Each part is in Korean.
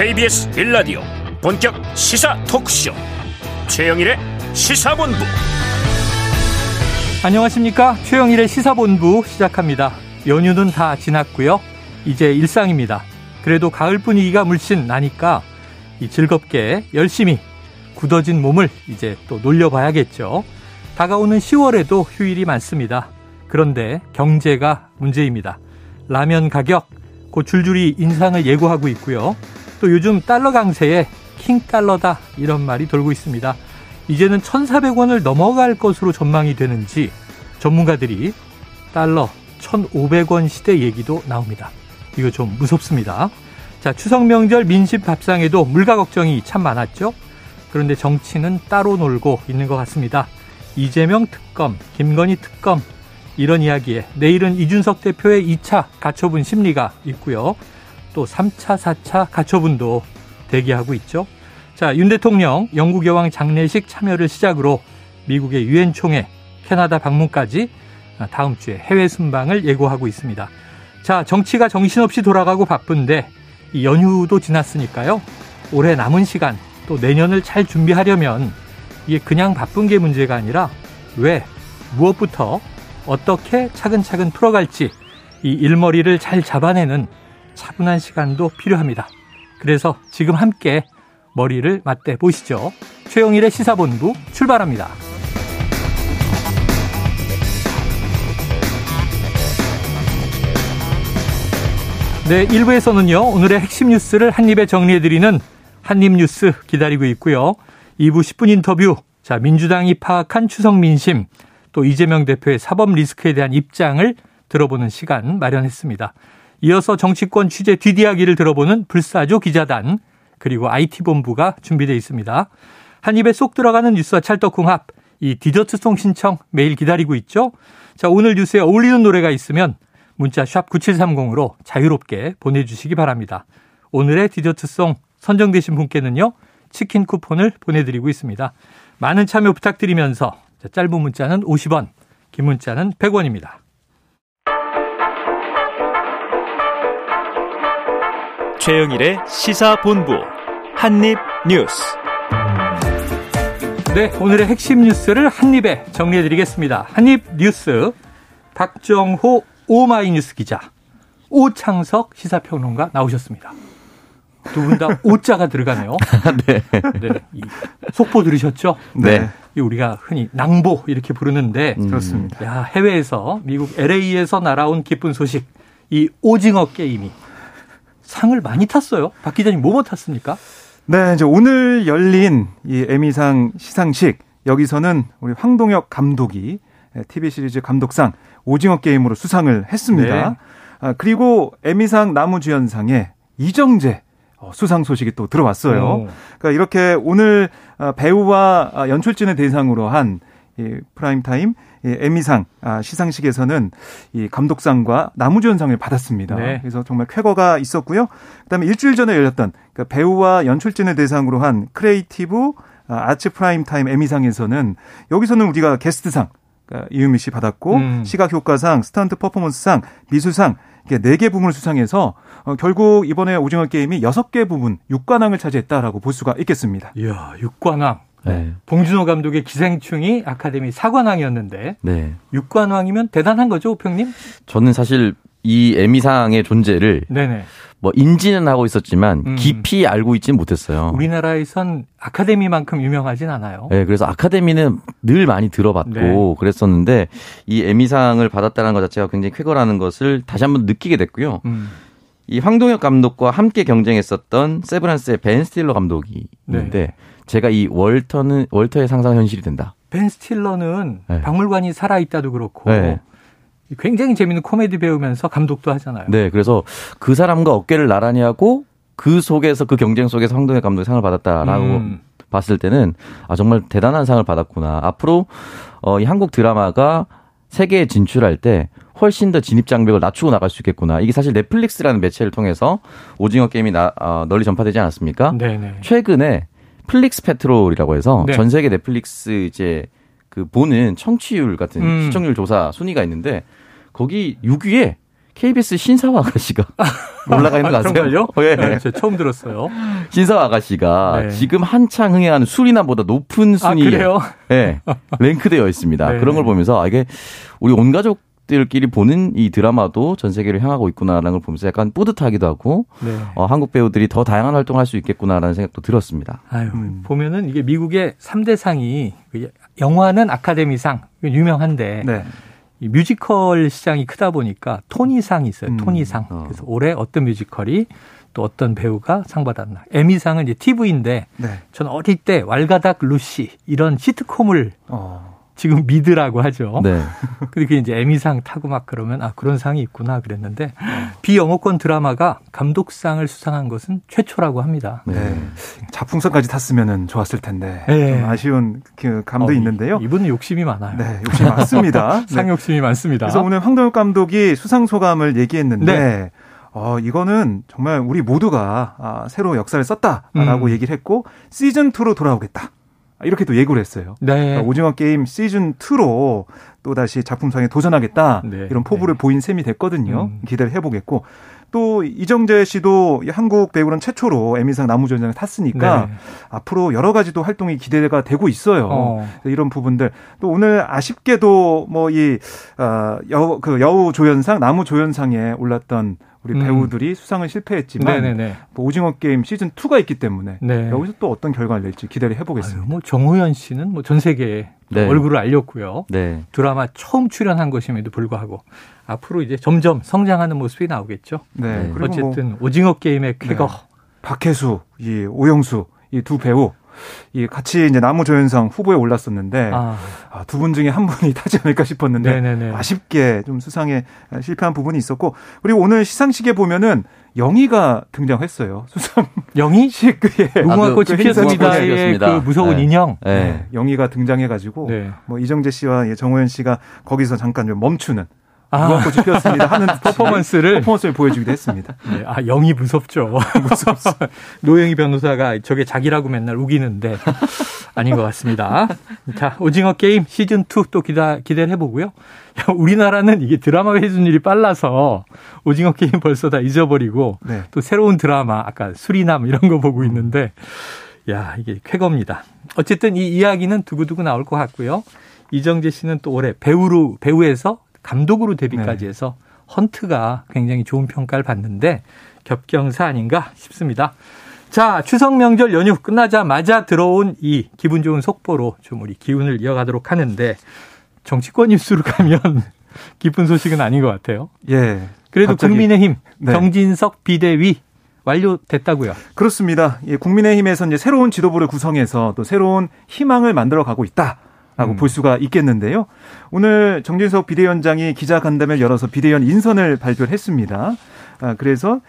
KBS 빌라디오 본격 시사 토크쇼. 최영일의 시사본부. 안녕하십니까? 최영일의 시사본부 시작합니다. 연휴는 다 지났고요. 이제 일상입니다. 그래도 가을 분위기가 물씬 나니까 이 즐겁게 열심히 굳어진 몸을 이제 또 놀려봐야겠죠. 다가오는 10월에도 휴일이 많습니다. 그런데 경제가 문제입니다. 라면 가격 곧 줄줄이 인상을 예고하고 있고요. 또 요즘 달러 강세에 킹달러다 이런 말이 돌고 있습니다. 이제는 1,400원을 넘어갈 것으로 전망이 되는지 전문가들이 달러 1,500원 시대 얘기도 나옵니다. 이거 좀 무섭습니다. 자, 추석 명절 민심 밥상에도 물가 걱정이 참 많았죠. 그런데 정치는 따로 놀고 있는 것 같습니다. 이재명 특검, 김건희 특검, 이런 이야기에 내일은 이준석 대표의 2차 가처분 심리가 있고요. 또 3차, 4차 가처분도 대기하고 있죠. 자, 윤 대통령 영국 여왕 장례식 참여를 시작으로 미국의 유엔 총회, 캐나다 방문까지 다음 주에 해외 순방을 예고하고 있습니다. 자, 정치가 정신없이 돌아가고 바쁜데 이 연휴도 지났으니까요. 올해 남은 시간 또 내년을 잘 준비하려면 이게 그냥 바쁜 게 문제가 아니라 왜 무엇부터 어떻게 차근차근 풀어갈지 이 일머리를 잘 잡아내는 차분한 시간도 필요합니다. 그래서 지금 함께 머리를 맞대 보시죠. 최영일의 시사본부 출발합니다. 네, 1부에서는요, 오늘의 핵심 뉴스를 한입에 정리해드리는 한입 뉴스 기다리고 있고요. 2부 10분 인터뷰, 자, 민주당이 파악한 추석 민심, 또 이재명 대표의 사법 리스크에 대한 입장을 들어보는 시간 마련했습니다. 이어서 정치권 취재 뒷이야기를 들어보는 불사조 기자단 그리고 IT본부가 준비되어 있습니다. 한 입에 쏙 들어가는 뉴스와 찰떡궁합 이 디저트송 신청 매일 기다리고 있죠. 자 오늘 뉴스에 어울리는 노래가 있으면 문자 샵 9730으로 자유롭게 보내주시기 바랍니다. 오늘의 디저트송 선정되신 분께는요. 치킨 쿠폰을 보내드리고 있습니다. 많은 참여 부탁드리면서 짧은 문자는 50원, 긴 문자는 100원입니다. 최영일의 시사본부 한입뉴스. 네, 오늘의 핵심 뉴스를 한입에 정리해드리겠습니다. 한입뉴스 박정호 오마이뉴스 기자, 오창석 시사평론가 나오셨습니다. 두 분 다 오자가 들어가네요. 네. 네. 속보 들으셨죠? 네. 우리가 흔히 낭보 이렇게 부르는데 음. 그렇습니다. 야, 해외에서 미국 LA에서 날아온 기쁜 소식 이 오징어 게임이 상을 많이 탔어요. 박 기자님 뭐뭐 탔습니까? 네, 이제 오늘 열린 이 에미상 시상식 여기서는 우리 황동혁 감독이 TV 시리즈 감독상 오징어 게임으로 수상을 했습니다. 네. 아, 그리고 에미상 남우주연상에 이정재 어, 수상 소식이 또 들어왔어요. 오. 그러니까 이렇게 오늘 어, 배우와 어, 연출진을 대상으로 한 프라임 타임 에미상 아, 시상식에서는 이 감독상과 남우주연상을 받았습니다. 네. 그래서 정말 쾌거가 있었고요. 그다음에 일주일 전에 열렸던 그러니까 배우와 연출진을 대상으로 한 Creative 아, 아츠 프라임타임 에미상에서는 여기서는 우리가 게스트상 그러니까 이유미 씨 받았고 음. 시각 효과상, 스턴트 퍼포먼스상, 미술상 이렇게 4개 부문을 수상해서 어, 결국 이번에 오징어 게임이 6개 부분 6관왕을 차지했다라고 볼 수가 있겠습니다. 이야, 6관왕. 네. 봉준호 감독의 기생충이 아카데미 4관왕이었는데 네. 6관왕이면 대단한 거죠, 평님? 저는 사실 이 에미상의 존재를 네네. 뭐 인지는 하고 있었지만 음. 깊이 알고 있지는 못했어요. 우리나라에선 아카데미만큼 유명하진 않아요. 네, 그래서 아카데미는 늘 많이 들어봤고 네. 그랬었는데 이 에미상을 받았다는 것 자체가 굉장히 쾌거라는 것을 다시 한번 느끼게 됐고요. 음. 이 황동혁 감독과 함께 경쟁했었던 세브란스의 벤 스틸러 감독이 있는데 네. 제가 이 월터는 월터의 상상 현실이 된다. 벤 스틸러는 네. 박물관이 살아 있다도 그렇고 네. 굉장히 재밌는 코미디 배우면서 감독도 하잖아요. 네, 그래서 그 사람과 어깨를 나란히 하고 그 속에서 그 경쟁 속에서 황동혁 감독이 상을 받았다라고 음. 봤을 때는 아 정말 대단한 상을 받았구나. 앞으로 어, 이 한국 드라마가 세계에 진출할 때 훨씬 더 진입 장벽을 낮추고 나갈 수 있겠구나. 이게 사실 넷플릭스라는 매체를 통해서 오징어 게임이 나, 어, 널리 전파되지 않았습니까? 네네. 최근에 FlixPatrol이라고 해서 네. 전 세계 넷플릭스 이제 그 보는 청취율 같은 음. 시청률 조사 순위가 있는데 거기 6위에 KBS 신사와 아가씨가 올라가 있는 거 아세요? 그런가요? 예. 네, 제가 처음 들었어요. 신사와 아가씨가 네. 지금 한창 흥행하는 수리남보다 높은 아, 순위에 그래요? 예, 랭크되어 있습니다. 네. 그런 걸 보면서 아, 이게 우리 온 가족 들끼리 보는 이 드라마도 전 세계를 향하고 있구나라는 걸 보면서 약간 뿌듯하기도 하고 네. 어, 한국 배우들이 더 다양한 활동을 할 수 있겠구나라는 생각도 들었습니다. 아유, 음. 보면은 이게 미국의 3대 상이 그 영화는 아카데미상 유명한데 네. 이 뮤지컬 시장이 크다 보니까 토니상이 있어요. 음. 토니상. 어. 그래서 올해 어떤 뮤지컬이 또 어떤 배우가 상 받았나. 에미상은 이제 TV인데 네. 저는 어릴 때 왈가닥 루시 이런 시트콤을 어. 지금 미드라고 하죠. 네. 근데 그게 이제 에미상 타고 막 그러면 아 그런 상이 있구나 그랬는데 비영어권 드라마가 감독상을 수상한 것은 최초라고 합니다. 네. 네. 작품상까지 탔으면 좋았을 텐데 네. 좀 아쉬운 그 감도 어, 있는데요. 이분은 욕심이 많아요. 네, 욕심 많습니다. 네. 상 욕심이 많습니다. 그래서 오늘 황동혁 감독이 수상 소감을 얘기했는데 네. 어, 이거는 정말 우리 모두가 아, 새로 역사를 썼다라고 음. 얘기를 했고 시즌 2로 돌아오겠다. 이렇게 또 예고를 했어요. 네. 그러니까 오징어 게임 시즌 2로 또 다시 작품상에 도전하겠다 네. 이런 포부를 네. 보인 셈이 됐거든요. 음. 기대를 해보겠고 또 이정재 씨도 이 한국 배우는 최초로 에미상 나무전장을 탔으니까 네. 앞으로 여러 가지 또 활동이 기대가 되고 있어요. 어. 이런 부분들 또 오늘 아쉽게도 뭐이 어, 여우 그 여우 조연상 나무 조연상에 올랐던 우리 음. 배우들이 수상을 실패했지만 네네네. 뭐 오징어 게임 시즌 2가 있기 때문에 네. 여기서 또 어떤 결과를 낼지 기대를 아유, 해보겠습니다. 뭐 정호연 씨는 뭐 전 세계에 네. 얼굴을 알렸고요. 네. 드라마 처음 출연한 것임에도 불구하고 앞으로 이제 점점 성장하는 모습이 나오겠죠. 네. 네. 뭐 어쨌든 오징어 게임의 쾌거. 박혜수, 이 오영수 이 두 배우 이 같이 이제 나무 조연상 후보에 올랐었는데 아, 두 분 중에 한 분이 타지 않을까 싶었는데 네네네. 아쉽게 좀 수상에 실패한 부분이 있었고 그리고 오늘 시상식에 보면은 영희가 등장했어요. 영희 수상식 그에 무궁화 그- 꽃이 그 피었습니다의. 그 무서운 네. 인형. 네. 네, 영희가 등장해가지고 네. 뭐 이정재 씨와 예, 정호연 씨가 거기서 잠깐 좀 멈추는 아. 꽃이 피었습니다 하는 퍼포먼스를 퍼포먼스를 보여주기도 했습니다. 네, 아, 영이 무섭죠. 무섭어. 노영희 변호사가 저게 자기라고 맨날 우기는데 아닌 것 같습니다. 자, 오징어 게임 시즌 2 또 기다, 기대를 해보고요. 야, 우리나라는 이게 드라마 회순율이 빨라서 오징어 게임 벌써 다 잊어버리고 네. 또 새로운 드라마, 아까 수리남 이런 거 보고 있는데 야, 이게 쾌거입니다. 어쨌든 이 이야기는 두고두고 나올 것 같고요. 이정재 씨는 또 올해 배우로, 배우에서 감독으로 데뷔까지 네. 해서 헌트가 굉장히 좋은 평가를 받는데 겹경사 아닌가 싶습니다. 자, 추석 명절 연휴 끝나자마자 들어온 이 기분 좋은 속보로 좀 우리 기운을 이어가도록 하는데 정치권 뉴스로 가면 기쁜 소식은 아닌 것 같아요. 예. 그래도 갑자기- 국민의힘 네. 정진석 비대위 완료됐다고요. 그렇습니다. 예, 국민의힘에서 이제 새로운 지도부를 구성해서 또 새로운 희망을 만들어 가고 있다 라고 음. 볼 수가 있겠는데요. 오늘 정진석 비대위원장이 기자간담회를 열어서 비대위원 인선을 발표를 했습니다. 아, 그래서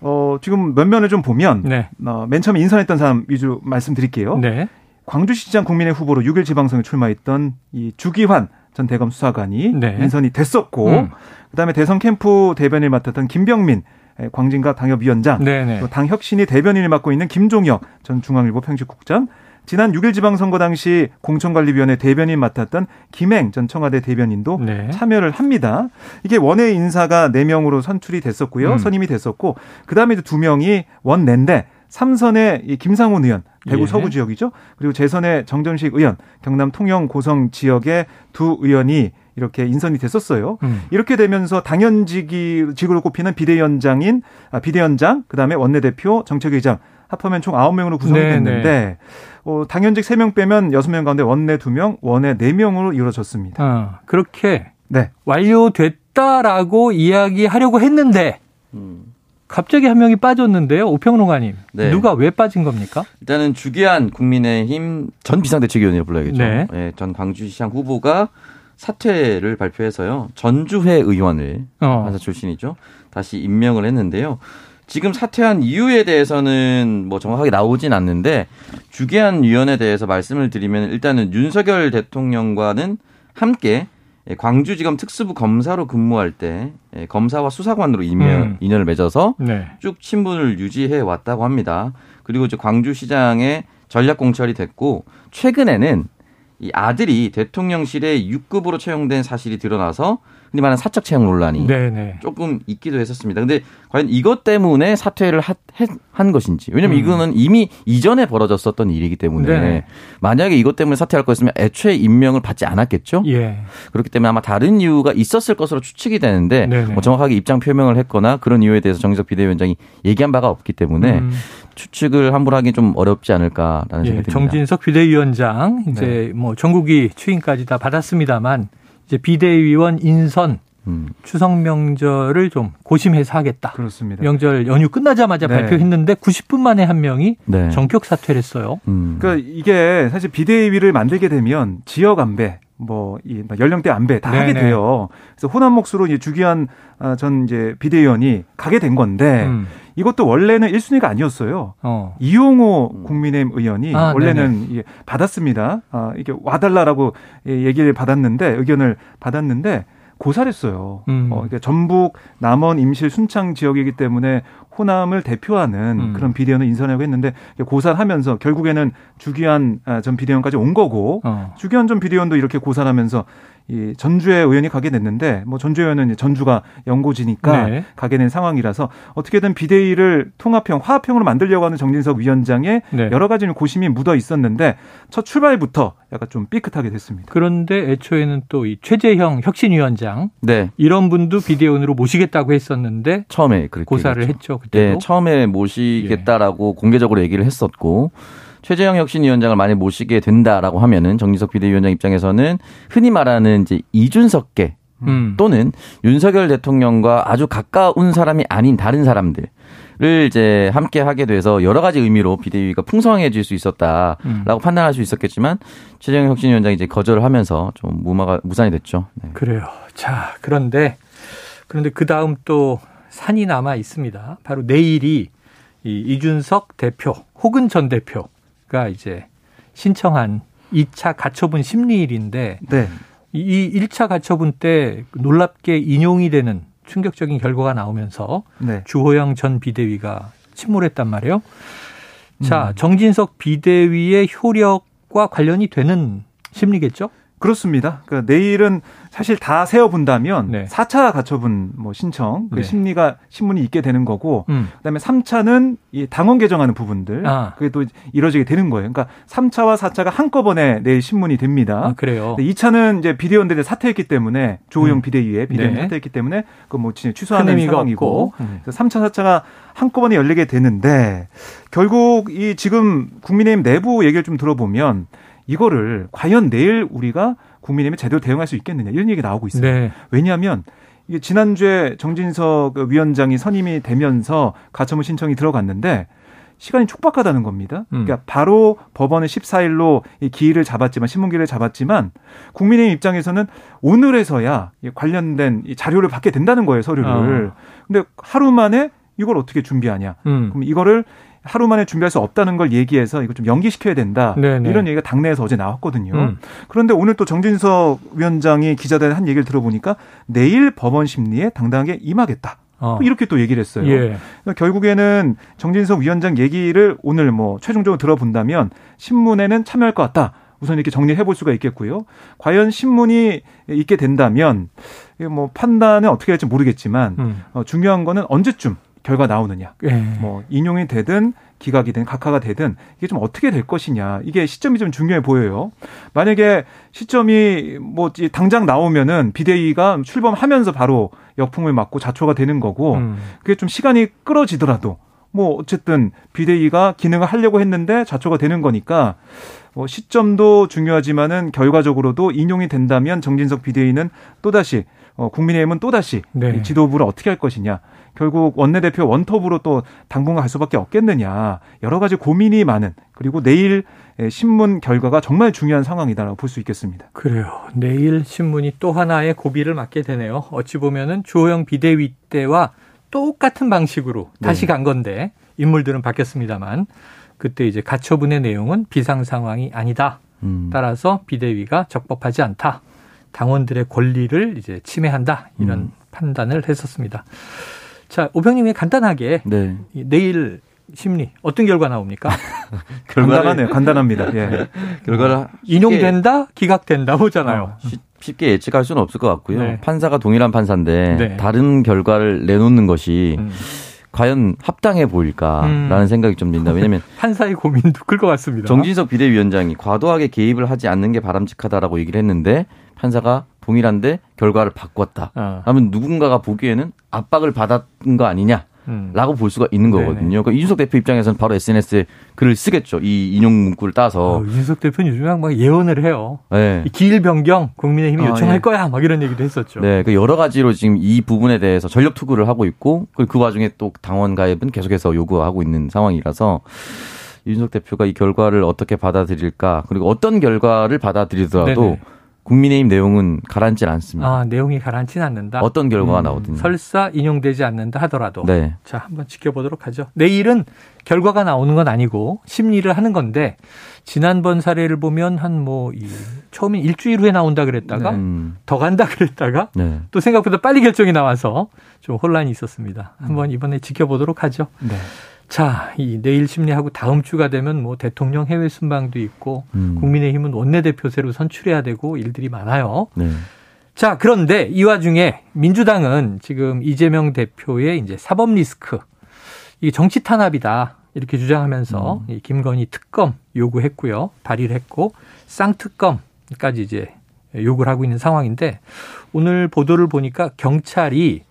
어, 지금 면면을 좀 보면 네. 어, 맨 처음에 인선했던 사람 위주 말씀드릴게요. 네. 광주시장 국민의 후보로 6일 지방선에 출마했던 이 주기환 전 대검 수사관이 네. 인선이 됐었고 음. 그다음에 대선 캠프 대변인을 맡았던 김병민 예, 광진갑 당협위원장 네 네. 또 당혁신이 대변인을 맡고 있는 김종혁 전 중앙일보 편집국장, 지난 6일 지방선거 당시 공천관리위원회 대변인 맡았던 김행 전 청와대 대변인도 네. 참여를 합니다. 이게 원외 인사가 4명으로 선출이 됐었고요. 음. 선임이 됐었고, 그 다음에 두 명이 원내인데, 삼선의 이 김상훈 의원, 대구 예. 서구 지역이죠. 그리고 재선의 정전식 의원, 경남 통영 고성 지역의 두 의원이 이렇게 인선이 됐었어요. 음. 이렇게 되면서 당연직이 직으로 꼽히는 비대위원장인 아, 비대위원장 그다음에 원내대표 정책의장 합하면 총 9명으로 구성이 네, 됐는데 어, 당연직 3명 빼면 6명 가운데 원내 2명, 원내 4명으로 이루어졌습니다. 어, 그렇게 네. 완료됐다라고 이야기하려고 했는데 음. 갑자기 한 명이 빠졌는데요. 오평론가님. 네. 누가 왜 빠진 겁니까? 일단은 주기한 국민의힘 전 비상대책위원이라 불러야겠죠. 네. 예, 전 광주시장 후보가 사퇴를 발표해서요. 전주회 의원을 어. 판사 출신이죠. 다시 임명을 했는데요. 지금 사퇴한 이유에 대해서는 뭐 정확하게 나오진 않는데 주기한 위원에 대해서 말씀을 드리면 일단은 윤석열 대통령과는 함께 예, 광주지검 특수부 검사로 근무할 때 예, 검사와 수사관으로 인연, 음. 인연을 맺어서 네. 쭉 친분을 유지해 왔다고 합니다. 그리고 이제 광주시장에 전략 공천이 됐고 최근에는 이 아들이 대통령실에 6급으로 채용된 사실이 드러나서 흔히 말하는 사적 채용 논란이 네네. 조금 있기도 했었습니다. 근데 과연 이것 때문에 사퇴를 하, 한 것인지. 왜냐면 음. 이거는 이미 이전에 벌어졌었던 일이기 때문에 네. 만약에 이것 때문에 사퇴할 거였으면 애초에 임명을 받지 않았겠죠. 예. 그렇기 때문에 아마 다른 이유가 있었을 것으로 추측이 되는데 뭐 정확하게 입장 표명을 했거나 그런 이유에 대해서 정기석 비대위원장이 얘기한 바가 없기 때문에 음. 추측을 함부로 하기 좀 어렵지 않을까라는 예, 생각이 듭니다. 정진석 비대위원장 이제 네. 뭐 전국이 추인까지 다 받았습니다만 이제 비대위원 인선 음. 추석 명절을 좀 고심해서 하겠다. 그렇습니다. 명절 연휴 끝나자마자 네. 발표했는데 90분 만에 한 명이 네. 전격 사퇴를 했어요. 음. 그러니까 이게 사실 비대위를 만들게 되면 지역 안배 뭐이 뭐 연령대 안배 다 네네. 하게 돼요. 그래서 호남 몫으로 이제 주기한 아, 전 이제 비대위원이 가게 된 건데 음. 이것도 원래는 1순위가 아니었어요. 어. 이용호 국민의힘 의원이 아, 원래는 예, 받았습니다. 아, 이게 와달라라고 얘기를 받았는데 의견을 받았는데 고사했어요. 음. 어, 그러니까 전북, 남원, 임실, 순창 지역이기 때문에 호남을 대표하는 음. 그런 비대위원을 인선하고 했는데 고사하면서 결국에는 주기환 아, 전 비대위원까지 온 거고 어. 주기환 전 비대위원도 이렇게 고사하면서 이 전주에 의원이 가게 됐는데 뭐 전주 의원은 전주가 연고지니까 네. 가게 된 상황이라서 어떻게든 비대위를 통합형 화합형으로 만들려고 하는 정진석 위원장의 네. 여러 가지 고심이 묻어 있었는데 첫 출발부터 약간 좀 삐끗하게 됐습니다. 그런데 애초에는 또 이 최재형 혁신위원장 네. 이런 분도 비대위원으로 모시겠다고 했었는데 처음에 고사를 했죠. 그때도. 네, 처음에 모시겠다라고 예. 공개적으로 얘기를 했었고 최재형 혁신위원장을 많이 모시게 된다라고 하면은 정진석 비대위원장 입장에서는 흔히 말하는 이제 이준석계 음. 또는 윤석열 대통령과 아주 가까운 사람이 아닌 다른 사람들. 을 이제 함께 하게 돼서 여러 가지 의미로 비대위가 풍성해질 수 있었다라고 음. 판단할 수 있었겠지만 최재형 혁신위원장이 이제 거절을 하면서 좀 무마가 무산이 됐죠. 네. 그래요. 자 그런데 그런데 그 다음 또 산이 남아 있습니다. 바로 내일이 이 이준석 대표 혹은 전 대표 가 이제 신청한 2차 가처분 심리일인데 네. 이 1차 가처분 때 놀랍게 인용이 되는 충격적인 결과가 나오면서 네. 주호영 전 비대위가 침몰했단 말이에요. 자, 음. 정진석 비대위의 효력과 관련이 되는 심리겠죠? 그렇습니다. 그러니까 내일은 사실 다 세어본다면 네. 4차 가처분 뭐 신청 그 네. 심리가 신문이 있게 되는 거고 음. 그다음에 3차는 이 당원 개정하는 부분들 아. 그게 또 이루어지게 되는 거예요. 그러니까 3차와 4차가 한꺼번에 내일 신문이 됩니다. 아, 그래요. 2차는 이제 비대위원들이 사퇴했기 때문에 조호영 음. 비대위에 비대위 네. 사퇴했기 때문에 그뭐 취소하는 상황이고 음. 3차 4차가 한꺼번에 열리게 되는데 결국 이 지금 국민의힘 내부 얘기를 좀 들어보면 이거를 과연 내일 우리가 국민의힘이 제대로 대응할 수 있겠느냐 이런 얘기 나오고 있어요. 네. 왜냐하면 이게 지난주에 정진석 위원장이 선임이 되면서 가처분 신청이 들어갔는데 시간이 촉박하다는 겁니다. 음. 그러니까 바로 법원은 14일로 이 기일을 잡았지만 신문기를 잡았지만 국민의힘 입장에서는 오늘에서야 관련된 자료를 받게 된다는 거예요 서류를. 어. 근데 하루 만에 이걸 어떻게 준비하냐? 음. 그럼 이거를 하루 만에 준비할 수 없다는 걸 얘기해서 이거 좀 연기시켜야 된다. 네네. 이런 얘기가 당내에서 어제 나왔거든요. 음. 그런데 오늘 또 정진석 위원장이 기자들한 테 얘기를 들어보니까 내일 법원 심리에 당당하게 임하겠다. 어. 이렇게 또 얘기를 했어요. 예. 그러니까 결국에는 정진석 위원장 얘기를 오늘 뭐 최종적으로 들어본다면 신문에는 참여할 것 같다. 우선 이렇게 정리해 볼 수가 있겠고요. 과연 신문이 있게 된다면 뭐 판단은 어떻게 할지 모르겠지만 음. 어, 중요한 거는 언제쯤 결과 나오느냐. 예. 뭐 인용이 되든 기각이 든 각하가 되든 이게 좀 어떻게 될 것이냐. 이게 시점이 좀 중요해 보여요. 만약에 시점이 뭐 당장 나오면은 비대위가 출범하면서 바로 역풍을 맞고 자초가 되는 거고 음. 그게 좀 시간이 끌어지더라도 뭐 어쨌든 비대위가 기능을 하려고 했는데 자초가 되는 거니까 뭐 시점도 중요하지만은 결과적으로도 인용이 된다면 정진석 비대위는 또다시 어 국민의힘은 또다시 네. 지도부를 어떻게 할 것이냐 결국 원내대표 원톱으로 또 당분간 갈 수밖에 없겠느냐 여러 가지 고민이 많은 그리고 내일 신문 결과가 정말 중요한 상황이다라고 볼 수 있겠습니다. 그래요. 내일 신문이 또 하나의 고비를 맞게 되네요. 어찌 보면은 주호영 비대위 때와 똑같은 방식으로 네. 다시 간 건데 인물들은 바뀌었습니다만 그때 이제 가처분의 내용은 비상 상황이 아니다. 음. 따라서 비대위가 적법하지 않다. 당원들의 권리를 이제 침해한다. 이런 음. 판단을 했었습니다. 자, 오평님이 간단하게 네. 내일 심리 어떤 결과 나옵니까? 간단하네요. 간단합니다. 예. 결과를 인용된다, 기각된다 보잖아요. 어, 쉽게 예측할 수는 없을 것 같고요. 네. 판사가 동일한 판사인데 네. 다른 결과를 내놓는 것이 음. 과연 합당해 보일까라는 음. 생각이 좀 든다. 왜냐하면 판사의 고민도 클 것 같습니다. 정진석 비대위원장이 과도하게 개입을 하지 않는 게 바람직하다라고 얘기를 했는데 판사가 동일한데 결과를 바꿨다. 어. 하면 누군가가 보기에는 압박을 받았던 거 아니냐. 음. 라고 볼 수가 있는. 거거든요. 그러니까 이준석 대표 입장에서는 바로 SNS에 글을 쓰겠죠. 이 인용 문구를 따서. 어, 윤석 대표는 요즘에 막 예언을 해요. 네. 이 기일 변경 국민의힘이 아, 요청할 예. 거야 막 이런 얘기도 했었죠. 네, 그 여러 가지로 지금 이 부분에 대해서 전력 투구를 하고 있고 그리고 그 와중에 또 당원 가입은 계속해서 요구하고 있는 상황이라서 이준석 대표가 이 결과를 어떻게 받아들일까 그리고 어떤 결과를 받아들이더라도 네네. 국민의힘 내용은 가라앉질 않습니다. 아 내용이 가라앉지는 않는다. 어떤 결과가 음, 나오든지. 설사 인용되지 않는다 하더라도 네. 자 한번 지켜보도록 하죠. 내일은 결과가 나오는 건 아니고 심리를 하는 건데 지난번 사례를 보면 한뭐이 처음엔 일주일 후에 나온다 그랬다가 음, 더 간다 그랬다가 네. 또 생각보다 빨리 결정이 나와서 좀 혼란이 있었습니다. 한번 이번에 지켜보도록 하죠. 네. 자, 이 내일 심리하고 다음 주가 되면 뭐 대통령 해외 순방도 있고 음, 국민의힘은 원내대표제로 선출해야 되고 일들이 많아요. 네. 자, 그런데 이 와중에 민주당은 지금 이재명 대표의 이제 사법 리스크, 이게 정치 탄압이다. 이렇게 주장하면서 이 김건희 특검 요구했고요. 발의를 했고 쌍특검까지 이제 요구를 하고 있는 상황인데 오늘 보도를 보니까 경찰이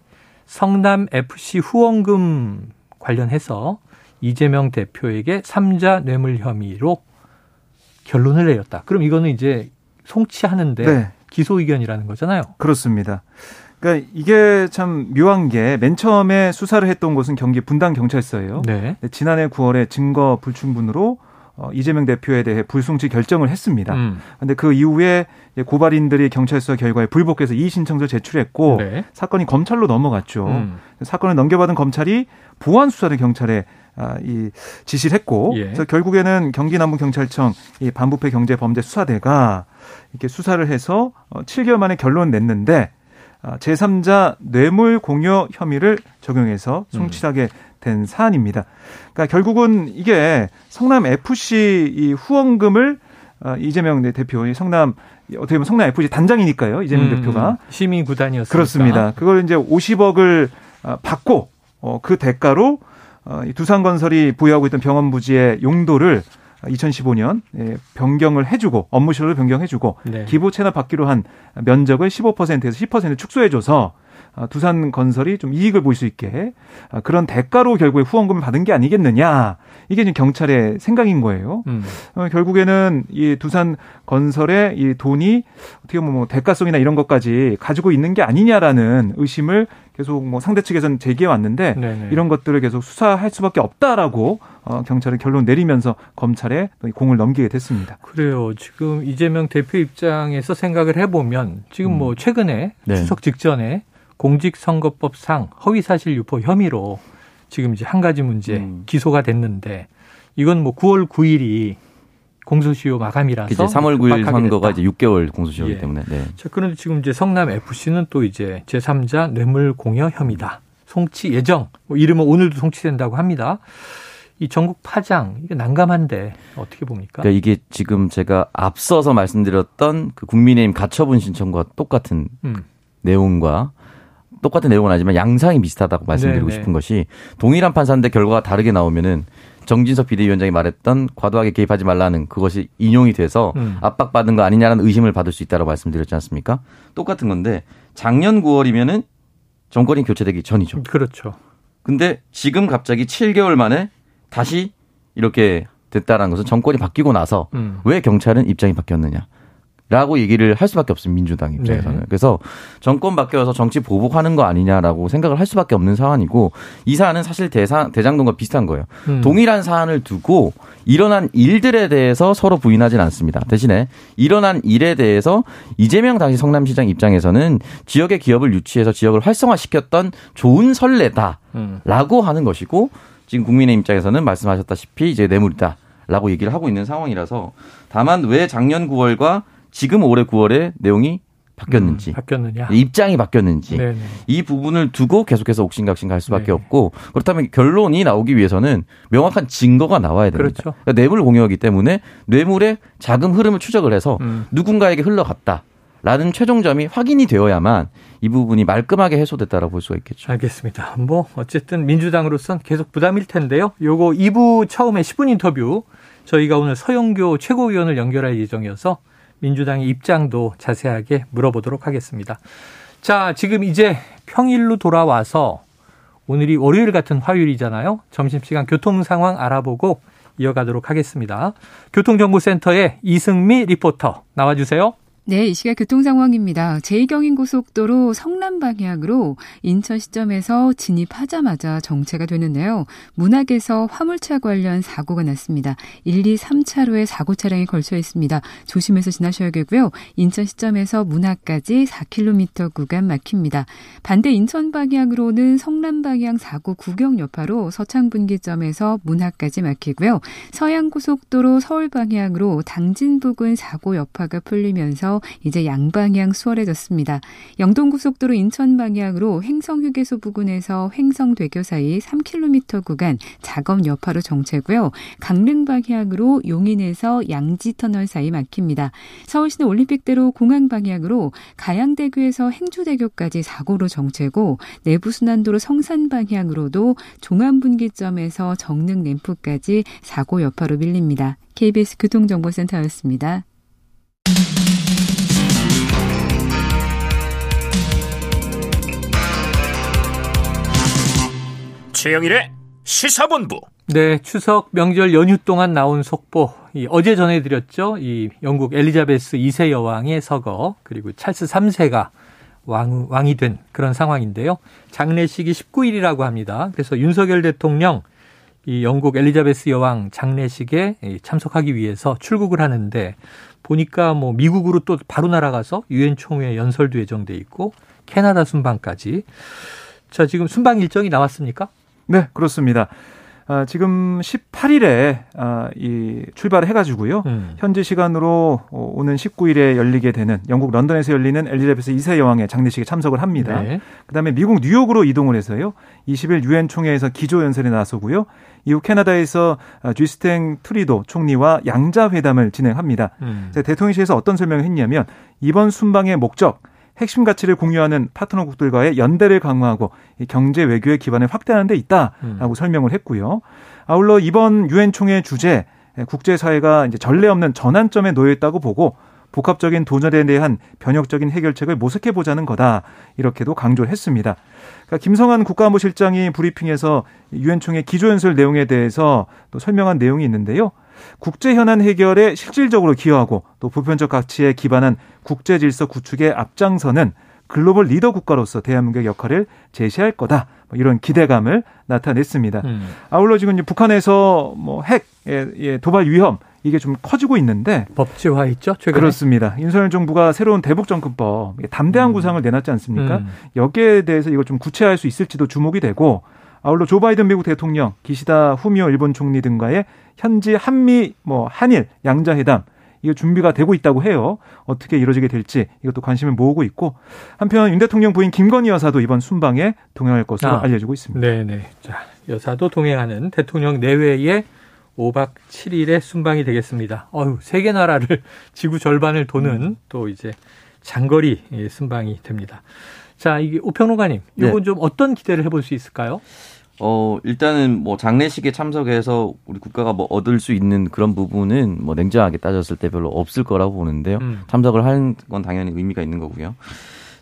성남 FC 후원금 관련해서 이재명 대표에게 삼자 뇌물 혐의로 결론을 내렸다. 그럼 이거는 이제 송치하는데 네. 기소 의견이라는 거잖아요. 그렇습니다. 그러니까 이게 참 묘한 게 맨 처음에 수사를 했던 곳은 경기 분당 경찰서예요. 네. 네, 지난해 9월에 증거 불충분으로 어, 이재명 대표에 대해 불송치 결정을 했습니다. 음. 근데 그 이후에 고발인들이 경찰서 결과에 불복해서 이의 신청서를 제출했고 네. 사건이 검찰로 넘어갔죠. 음. 사건을 넘겨받은 검찰이 보안 수사를 경찰에 아, 이 지시를 했고 예. 그래서 결국에는 경기 남부 경찰청 이 반부패 경제범죄 수사대가 이렇게 수사를 해서 어, 7개월 만에 결론을 냈는데 아, 제3자 뇌물 공여 혐의를 적용해서 송치하게 된 사안입니다. 그러니까 결국은 이게 성남 FC 이 후원금을 아, 이재명 내 대표, 이 성남 어떻게 보면 성남 FC 단장이니까요. 이재명 음, 대표가 시민 구단이었습니다. 그렇습니다. 그걸 이제 50억을 아, 받고 어, 그 대가로 어, 이 두산건설이 보유하고 있던 병원 부지의 용도를 2015년 예, 변경을 해주고 업무실로 변경해주고 네. 기부 채납 받기로 한 면적을 15%에서 10% 축소해줘서 아, 두산건설이 좀 이익을 볼 수 있게 아, 그런 대가로 결국에 후원금을 받은 게 아니겠느냐 이게 지금 경찰의 생각인 거예요. 음. 어, 결국에는 이 두산 건설의 이 돈이 어떻게 보면 뭐 대가성이나 이런 것까지 가지고 있는 게 아니냐라는 의심을 계속 뭐 상대 측에서는 제기해 왔는데 네네. 이런 것들을 계속 수사할 수밖에 없다라고 어, 경찰은 결론 내리면서 검찰에 또 공을 넘기게 됐습니다. 그래요. 지금 이재명 대표 입장에서 생각을 해보면 지금 뭐 최근에 네. 추석 직전에 공직선거법상 허위사실 유포 혐의로 지금 이제 한 가지 문제 음. 기소가 됐는데 이건 뭐 9월 9일이 공소시효 마감이라서 이제 3월 9일 급박하게 선거가 됐다. 이제 6개월 공소시효이기 예. 때문에. 네. 자, 그런데 지금 이제 성남 FC는 또 이제 제3자 뇌물 공여 혐의다. 송치 예정. 뭐 이름은 오늘도 송치된다고 합니다. 이 전국 파장 이게 난감한데 어떻게 봅니까? 그러니까 이게 지금 제가 앞서서 말씀드렸던 그 국민의힘 가처분 신청과 똑같은 음. 내용과 똑같은 내용은 아니지만 양상이 비슷하다고 말씀드리고 네네. 싶은 것이 동일한 판사인데 결과가 다르게 나오면은 정진석 비대위원장이 말했던 과도하게 개입하지 말라는 그것이 인용이 돼서 음. 압박받은 거 아니냐라는 의심을 받을 수 있다고 말씀드렸지 않습니까? 똑같은 건데 작년 9월이면은 정권이 교체되기 전이죠. 그렇죠. 근데 지금 갑자기 7개월 만에 다시 이렇게 됐다라는 것은 정권이 바뀌고 나서 음. 왜 경찰은 입장이 바뀌었느냐. 라고 얘기를 할 수밖에 없습니다. 민주당 입장에서는. 네. 그래서 정권 바뀌어서 정치 보복하는 거 아니냐라고 생각을 할 수밖에 없는 사안이고 이 사안은 사실 대사, 대장동과 비슷한 거예요. 음. 동일한 사안을 두고 일어난 일들에 대해서 서로 부인하진 않습니다. 대신에 일어난 일에 대해서 이재명 당시 성남시장 입장에서는 지역의 기업을 유치해서 지역을 활성화시켰던 좋은 선례다. 음. 라고 하는 것이고 지금 국민의 입장에서는 말씀하셨다시피 이제 뇌물이다. 라고 얘기를 하고 있는 상황이라서 다만 왜 작년 9월과 지금 올해 9월에 내용이 바뀌었는지 음, 바뀌었느냐? 입장이 바뀌었는지 네네. 이 부분을 두고 계속해서 옥신각신 갈 수밖에 네. 없고 그렇다면 결론이 나오기 위해서는 명확한 증거가 나와야 됩니다. 그렇죠. 그러니까 뇌물 공여이기 때문에 뇌물의 자금 흐름을 추적을 해서 음. 누군가에게 흘러갔다. 라는 최종점이 확인이 되어야만 이 부분이 말끔하게 해소됐다라고 볼 수가 있겠죠. 알겠습니다. 뭐 어쨌든 민주당으로선 계속 부담일 텐데요. 요거 2부 처음에 10분 인터뷰 저희가 오늘 서영교 최고위원을 연결할 예정이어서 민주당의 입장도 자세하게 물어보도록 하겠습니다. 자, 지금 이제 평일로 돌아와서 오늘이 월요일 같은 화요일이잖아요. 점심시간 교통 상황 알아보고 이어가도록 하겠습니다. 교통정보센터의 이승미 리포터 나와주세요. 네, 이 시각 교통 상황입니다. 제2경인 고속도로 성남 방향으로 인천 시점에서 진입하자마자 정체가 되는데요. 문학에서 화물차 관련 사고가 났습니다. 1, 2, 3차로에 사고 차량이 걸쳐 있습니다. 조심해서 지나셔야겠고요. 인천 시점에서 문학까지 4km 구간 막힙니다. 반대 인천 방향으로는 성남 방향 사고 구경 여파로 서창 분기점에서 문학까지 막히고요. 서양 고속도로 서울 방향으로 당진 부근 사고 여파가 풀리면서 이제 양방향 수월해졌습니다. 영동고속도로 인천 방향으로 횡성휴게소 부근에서 횡성대교 사이 3km 구간 작업 여파로 정체고요. 강릉 방향으로 용인에서 양지터널 사이 막힙니다. 서울시내 올림픽대로 공항 방향으로 가양대교에서 행주대교까지 사고로 정체고 내부순환도로 성산 방향으로도 종암분기점에서 정릉 램프까지 사고 여파로 밀립니다. KBS 교통정보센터였습니다. 최영일의 시사본부. 네, 추석 명절 연휴 동안 나온 속보. 이 어제 전해드렸죠. 이 영국 엘리자베스 2세 여왕의 서거 그리고 찰스 3세가 왕, 왕이 된 그런 상황인데요. 장례식이 19일이라고 합니다. 그래서 윤석열 대통령 이 영국 엘리자베스 여왕 장례식에 참석하기 위해서 출국을 하는데 보니까 뭐 미국으로 또 바로 날아가서 유엔 총회 연설도 예정돼 있고 캐나다 순방까지. 자, 지금 순방 일정이 나왔습니까? 네, 그렇습니다. 아, 지금 18일에 아, 이 출발을 해가지고요. 음. 현지 시간으로 어, 오는 19일에 열리게 되는 영국 런던에서 열리는 엘리자베스 2세 여왕의 장례식에 참석을 합니다. 네. 그다음에 미국 뉴욕으로 이동을 해서요. 20일 유엔 총회에서 기조 연설에 나서고요. 이후 캐나다에서 쥐스탱 트리도 총리와 양자 회담을 진행합니다. 음. 대통령실에서 어떤 설명을 했냐면 이번 순방의 목적 핵심 가치를 공유하는 파트너국들과의 연대를 강화하고 경제 외교의 기반을 확대하는 데 있다라고 음. 설명을 했고요. 아울러 이번 유엔 총회 주제 국제사회가 이제 전례 없는 전환점에 놓여 있다고 보고 복합적인 도전에 대한 변혁적인 해결책을 모색해 보자는 거다 이렇게도 강조를 했습니다. 그러니까 김성한 국가안보실장이 브리핑에서 유엔 총회 기조연설 내용에 대해서 또 설명한 내용이 있는데요. 국제 현안 해결에 실질적으로 기여하고 또 보편적 가치에 기반한 국제 질서 구축에 앞장서는 글로벌 리더 국가로서 대한민국의 역할을 제시할 거다. 뭐 이런 기대감을 나타냈습니다. 음. 아울러 지금 북한에서 뭐핵 예, 도발 위험 이게 좀 커지고 있는데 법제화 있죠 최근에 그렇습니다. 윤석열 정부가 새로운 대북 정권법 담대한 음. 구상을 내놨지 않습니까? 음. 여기에 대해서 이걸 좀 구체화할 수 있을지도 주목이 되고 아울러 조 바이든 미국 대통령, 기시다 후미오 일본 총리 등과의 현지 한미 뭐 한일 양자 회담 이거 준비가 되고 있다고 해요. 어떻게 이루어지게 될지 이것도 관심을 모으고 있고 한편 윤 대통령 부인 김건희 여사도 이번 순방에 동행할 것으로 아, 알려지고 있습니다. 네네. 자 여사도 동행하는 대통령 내외의 5박 7일의 순방이 되겠습니다. 어휴 세계 나라를 지구 절반을 도는 음. 또 이제 장거리 순방이 됩니다. 자, 이게 오평론가님, 이건 네. 좀 어떤 기대를 해볼 수 있을까요? 어, 일단은 뭐 장례식에 참석해서 우리 국가가 뭐 얻을 수 있는 그런 부분은 뭐 냉정하게 따졌을 때 별로 없을 거라고 보는데요. 음. 참석을 하는 건 당연히 의미가 있는 거고요.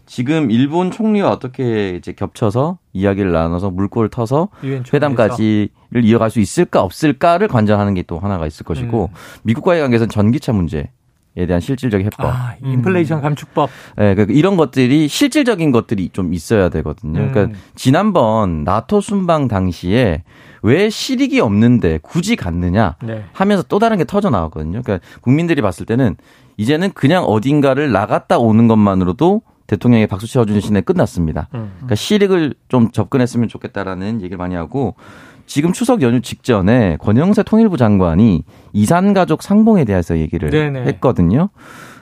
지금 일본 총리와 어떻게 이제 겹쳐서 이야기를 나눠서 물꼬를 터서 회담까지를 이어갈 수 있을까 없을까를 관장하는 게 또 하나가 있을 것이고 음. 미국과의 관계에서는 전기차 문제 에 대한 실질적 해법. 아, 인플레이션 감축법. 네, 그러니까 이런 것들이 실질적인 것들이 좀 있어야 되거든요. 그러니까 음. 지난번 나토 순방 당시에 왜 실익이 없는데 굳이 갔느냐 네. 하면서 또 다른 게 터져 나왔거든요. 그러니까 국민들이 봤을 때는 이제는 그냥 어딘가를 나갔다 오는 것만으로도 대통령이 박수 쳐주는 시내 끝났습니다. 음. 그러니까 실익을 좀 접근했으면 좋겠다라는 얘기를 많이 하고 지금 추석 연휴 직전에 권영세 통일부 장관이 이산 가족 상봉에 대해서 얘기를 네네. 했거든요.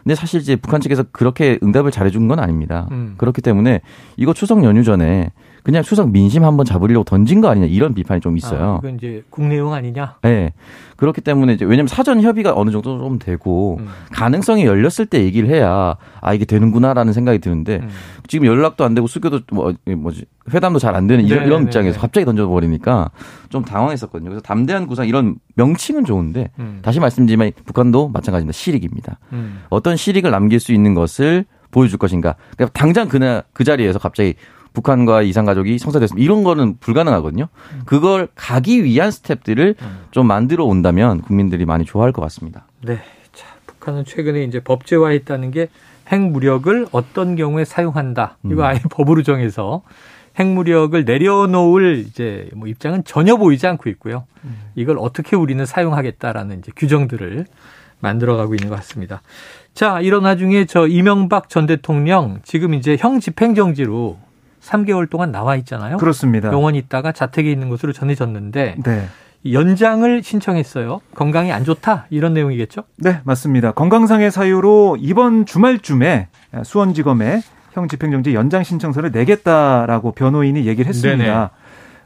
근데 사실 이제 북한 측에서 그렇게 응답을 잘해준 건 아닙니다. 음. 그렇기 때문에 이거 추석 연휴 전에 그냥 추석 민심 한번 잡으려고 던진 거 아니냐 이런 비판이 좀 있어요. 아, 이건 이제 국내용 아니냐? 네. 그렇기 때문에 이제 왜냐면 사전 협의가 어느 정도 좀 되고 음. 가능성이 열렸을 때 얘기를 해야 아 이게 되는구나라는 생각이 드는데 음. 지금 연락도 안 되고 수교도 뭐 뭐지 회담도 잘 안 되는 이런, 이런 입장에서 갑자기 던져버리니까 좀 당황했었거든요. 그래서 담대한 구상 이런 명칭은 좋은데 음. 다시 말씀드리면 북한도 마찬가지입니다. 실익입니다. 음. 어떤 실익을 남길 수 있는 것을 보여줄 것인가. 그러니까 당장 그날 그 자리에서 갑자기 북한과 이산가족이 성사됐습니다. 이런 거는 불가능하거든요. 그걸 가기 위한 스텝들을 좀 만들어 온다면 국민들이 많이 좋아할 것 같습니다. 네. 자, 북한은 최근에 이제 법제화했다는 게 핵무력을 어떤 경우에 사용한다. 이거 음. 아예 법으로 정해서 핵무력을 내려놓을 이제 뭐 입장은 전혀 보이지 않고 있고요. 음. 이걸 어떻게 우리는 사용하겠다라는 이제 규정들을 만들어가고 있는 것 같습니다. 자, 이런 와중에 저 이명박 전 대통령 지금 이제 형 집행정지로 3개월 동안 나와 있잖아요. 그렇습니다. 병원 에 있다가 자택에 있는 것으로 전해졌는데 네. 연장을 신청했어요. 건강이 안 좋다 이런 내용이겠죠? 네, 맞습니다. 건강상의 사유로 이번 주말쯤에 수원지검에 형 집행정지 연장 신청서를 내겠다라고 변호인이 얘기를 했습니다. 네네.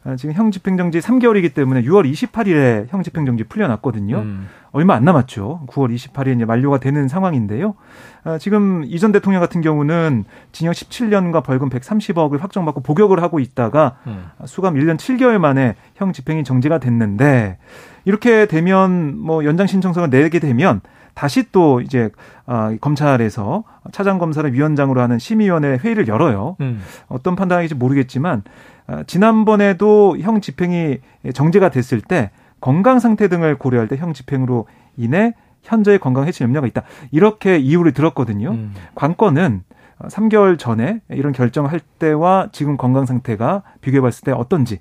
아, 지금 형 집행정지 3개월이기 때문에 6월 28일에 형 집행정지 풀려났거든요. 음. 얼마 안 남았죠. 9월 28일 이제 만료가 되는 상황인데요. 아, 지금 이전 대통령 같은 경우는 징역 17년과 벌금 130억을 확정받고 복역을 하고 있다가 음. 수감 1년 7개월 만에 형 집행이 정지가 됐는데 이렇게 되면 뭐 연장 신청서가 내게 되면 다시 또 이제 아, 검찰에서 차장 검사를 위원장으로 하는 심의위원회 회의를 열어요. 음. 어떤 판단인지 모르겠지만 아, 지난번에도 형 집행이 정지가 됐을 때 건강 상태 등을 고려할 때 형 집행으로 인해 현저히 건강 해치 염려가 있다. 이렇게 이유를 들었거든요. 음. 관건은 3개월 전에 이런 결정할 때와 지금 건강 상태가 비교해 봤을 때 어떤지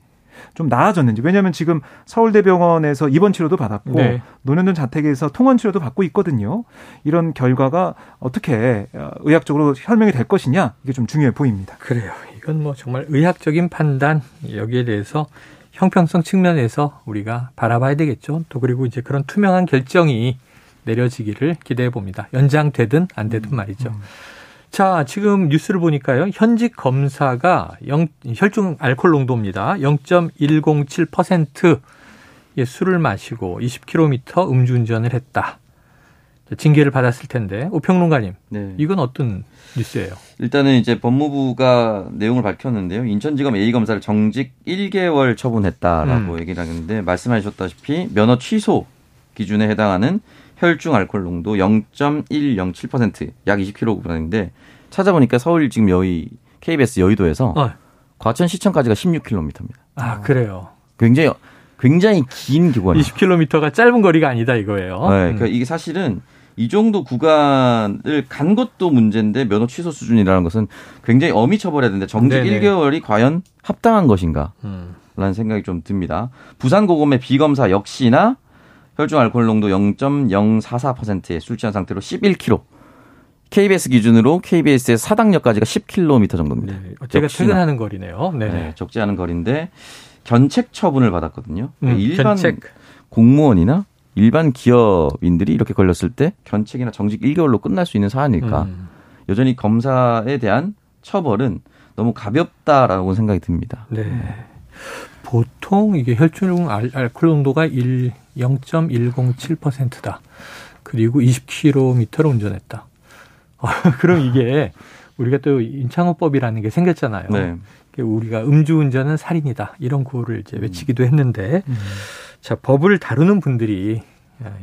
좀 나아졌는지. 왜냐하면 지금 서울대병원에서 입원 치료도 받았고 네. 노년동 자택에서 통원 치료도 받고 있거든요. 이런 결과가 어떻게 어, 의학적으로 설명이 될 것이냐 이게 좀 중요해 보입니다. 그래요. 이건 뭐 정말 의학적인 판단 여기에 대해서 형평성 측면에서 우리가 바라봐야 되겠죠. 또 그리고 이제 그런 투명한 결정이 내려지기를 기대해 봅니다. 연장되든 안 되든 말이죠. 음. 자, 지금 뉴스를 보니까요. 현직 검사가 영, 혈중 알코올 농도입니다. 0.107%의 술을 마시고 20km 음주운전을 했다. 징계를 받았을 텐데 오평론가님, 네. 이건 어떤 뉴스예요? 일단은 이제 법무부가 내용을 밝혔는데요. 인천지검 A 검사를 정직 1개월 처분했다라고 음. 얘기를 하는데 말씀하셨다시피 면허 취소 기준에 해당하는 혈중 알코올 농도 0.107%약 20kg인데 찾아보니까 서울 지금 여의 KBS 여의도에서 어. 과천 시청까지가 16km입니다. 아 그래요. 굉장히 굉장히 긴 기관이에요. 20km가 짧은 거리가 아니다 이거예요. 네, 그러니까 음. 이게 사실은 이 정도 구간을 간 것도 문제인데 면허 취소 수준이라는 것은 굉장히 엄히 처벌해야 되는데 정직 네네. 1개월이 과연 합당한 것인가? 음. 라는 생각이 좀 듭니다. 부산 고검의 비검사 역시나 혈중 알코올 농도 0.044%의 술 취한 상태로 11kg. KBS 기준으로 KBS의 사당역까지가 10km 정도입니다. 네, 제가 퇴근하는 거리네요. 네. 네, 적지 않은 거리인데 견책 처분을 받았거든요. 음, 일반 견책. 공무원이나 일반 기업인들이 이렇게 걸렸을 때 견책이나 정직 1개월로 끝날 수 있는 사안일까? 음. 여전히 검사에 대한 처벌은 너무 가볍다라고 생각이 듭니다. 네. 보통 이게 혈중 알코올 농도가 1 0.107%다. 그리고 20km를 운전했다. 그럼 이게 우리가 또 인창호법이라는 게 생겼잖아요. 네. 우리가 음주운전은 살인이다 이런 구호를 이제 외치기도 했는데 음. 자 법을 다루는 분들이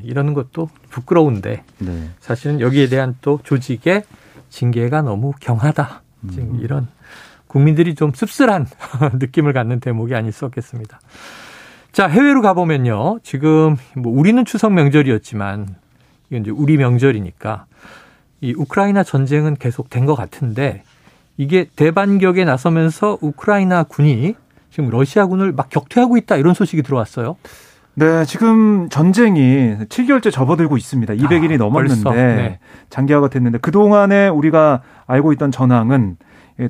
이러는 것도 부끄러운데 네. 사실은 여기에 대한 또 조직의 징계가 너무 경하다. 지금 음. 이런 국민들이 좀 씁쓸한 느낌을 갖는 대목이 아닐 수 없겠습니다. 자, 해외로 가보면요. 지금 뭐 우리는 추석 명절이었지만 이건 이제 우리 명절이니까 이 우크라이나 전쟁은 계속 된 것 같은데 이게 대반격에 나서면서 우크라이나 군이 지금 러시아군을 막 격퇴하고 있다 이런 소식이 들어왔어요. 네, 지금 전쟁이 7개월째 접어들고 있습니다. 200일이 아, 넘었는데 네. 장기화가 됐는데 그 동안에 우리가 알고 있던 전황은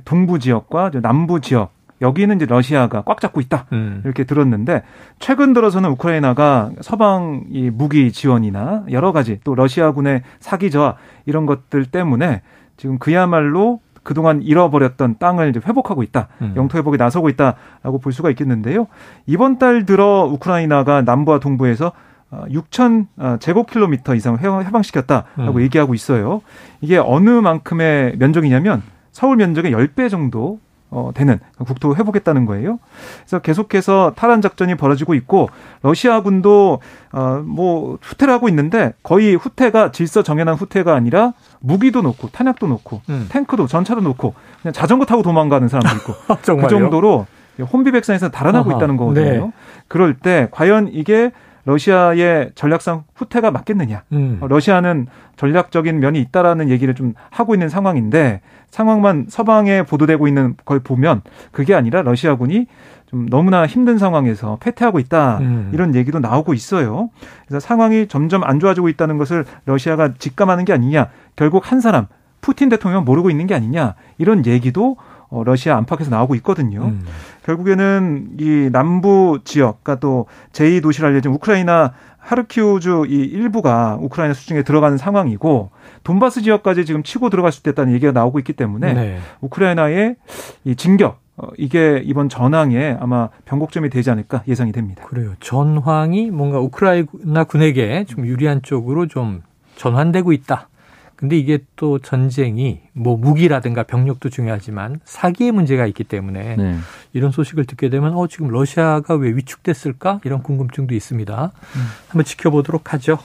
동부 지역과 남부 지역 여기는 이제 러시아가 꽉 잡고 있다 음. 이렇게 들었는데 최근 들어서는 우크라이나가 서방 이 무기 지원이나 여러 가지 또 러시아군의 사기 저하 이런 것들 때문에 지금 그야말로 그동안 잃어버렸던 땅을 이제 회복하고 있다. 음. 영토 회복에 나서고 있다라고 볼 수가 있겠는데요. 이번 달 들어 우크라이나가 남부와 동부에서 6천 어, 제곱킬로미터 이상 해방시켰다라고 음. 얘기하고 있어요. 이게 어느 만큼의 면적이냐면 서울 면적의 10배 정도 어, 되는 국토 회복했다는 거예요. 그래서 계속해서 탈환 작전이 벌어지고 있고 러시아군도 어, 뭐 후퇴를 하고 있는데 거의 후퇴가 질서 정연한 후퇴가 아니라 무기도 놓고 탄약도 놓고 음. 탱크도 전차도 놓고 그냥 자전거 타고 도망가는 사람도 있고 그 정도로 혼비백산에서 달아나고 아하, 있다는 거거든요. 네. 그럴 때 과연 이게 러시아의 전략상 후퇴가 맞겠느냐. 음. 러시아는 전략적인 면이 있다라는 얘기를 좀 하고 있는 상황인데 상황만 서방에 보도되고 있는 걸 보면 그게 아니라 러시아군이 좀 너무나 힘든 상황에서 패퇴하고 있다. 음. 이런 얘기도 나오고 있어요. 그래서 상황이 점점 안 좋아지고 있다는 것을 러시아가 직감하는 게 아니냐. 결국 한 사람 푸틴 대통령 모르고 있는 게 아니냐. 이런 얘기도 어, 러시아 안팎에서 나오고 있거든요. 음. 결국에는 이 남부 지역, 그러니까 또 제2도시를 알려진 우크라이나 하르키우주 이 일부가 우크라이나 수중에 들어가는 상황이고 돈바스 지역까지 지금 치고 들어갈 수 있다는 얘기가 나오고 있기 때문에 네. 우크라이나의 이 진격 어, 이게 이번 전황에 아마 변곡점이 되지 않을까 예상이 됩니다. 그래요. 전황이 뭔가 우크라이나 군에게 좀 유리한 쪽으로 좀 전환되고 있다. 근데 이게 또 전쟁이 뭐 무기라든가 병력도 중요하지만 사기의 문제가 있기 때문에 네. 이런 소식을 듣게 되면 어 지금 러시아가 왜 위축됐을까 이런 궁금증도 있습니다. 음. 한번 지켜보도록 하죠.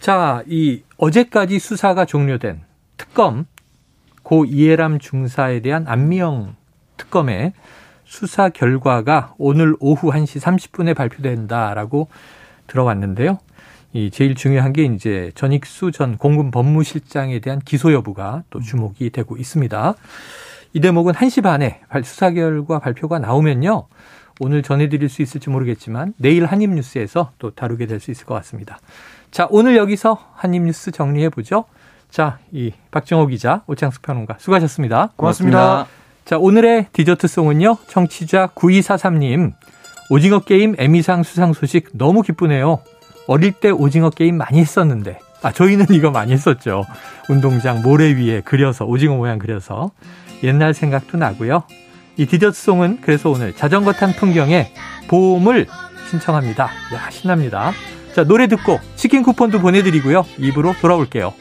자, 이 어제까지 수사가 종료된 특검 고 이해람 중사에 대한 안미영 특검의 수사 결과가 오늘 오후 1시 30분에 발표된다라고 들어왔는데요. 이 제일 중요한 게 이제 전익수 전 공군 법무실장에 대한 기소 여부가 또 주목이 되고 있습니다. 이 대목은 1시 반에 수사 결과 발표가 나오면요. 오늘 전해드릴 수 있을지 모르겠지만 내일 한입뉴스에서 또 다루게 될 수 있을 것 같습니다. 자, 오늘 여기서 한입뉴스 정리해 보죠. 자, 이 박정호 기자, 오창수 평론가 수고하셨습니다. 고맙습니다. 고맙습니다. 자, 오늘의 디저트송은요. 청취자 9243님. 오징어 게임 에미상 수상 소식 너무 기쁘네요. 어릴 때 오징어 게임 많이 했었는데. 아, 저희는 이거 많이 했었죠. 운동장 모래 위에 그려서, 오징어 모양 그려서. 옛날 생각도 나고요. 이 디저트송은 그래서 오늘 자전거 탄 풍경에 봄을 신청합니다. 야, 신납니다. 자, 노래 듣고 치킨 쿠폰도 보내드리고요. 입으로 돌아올게요.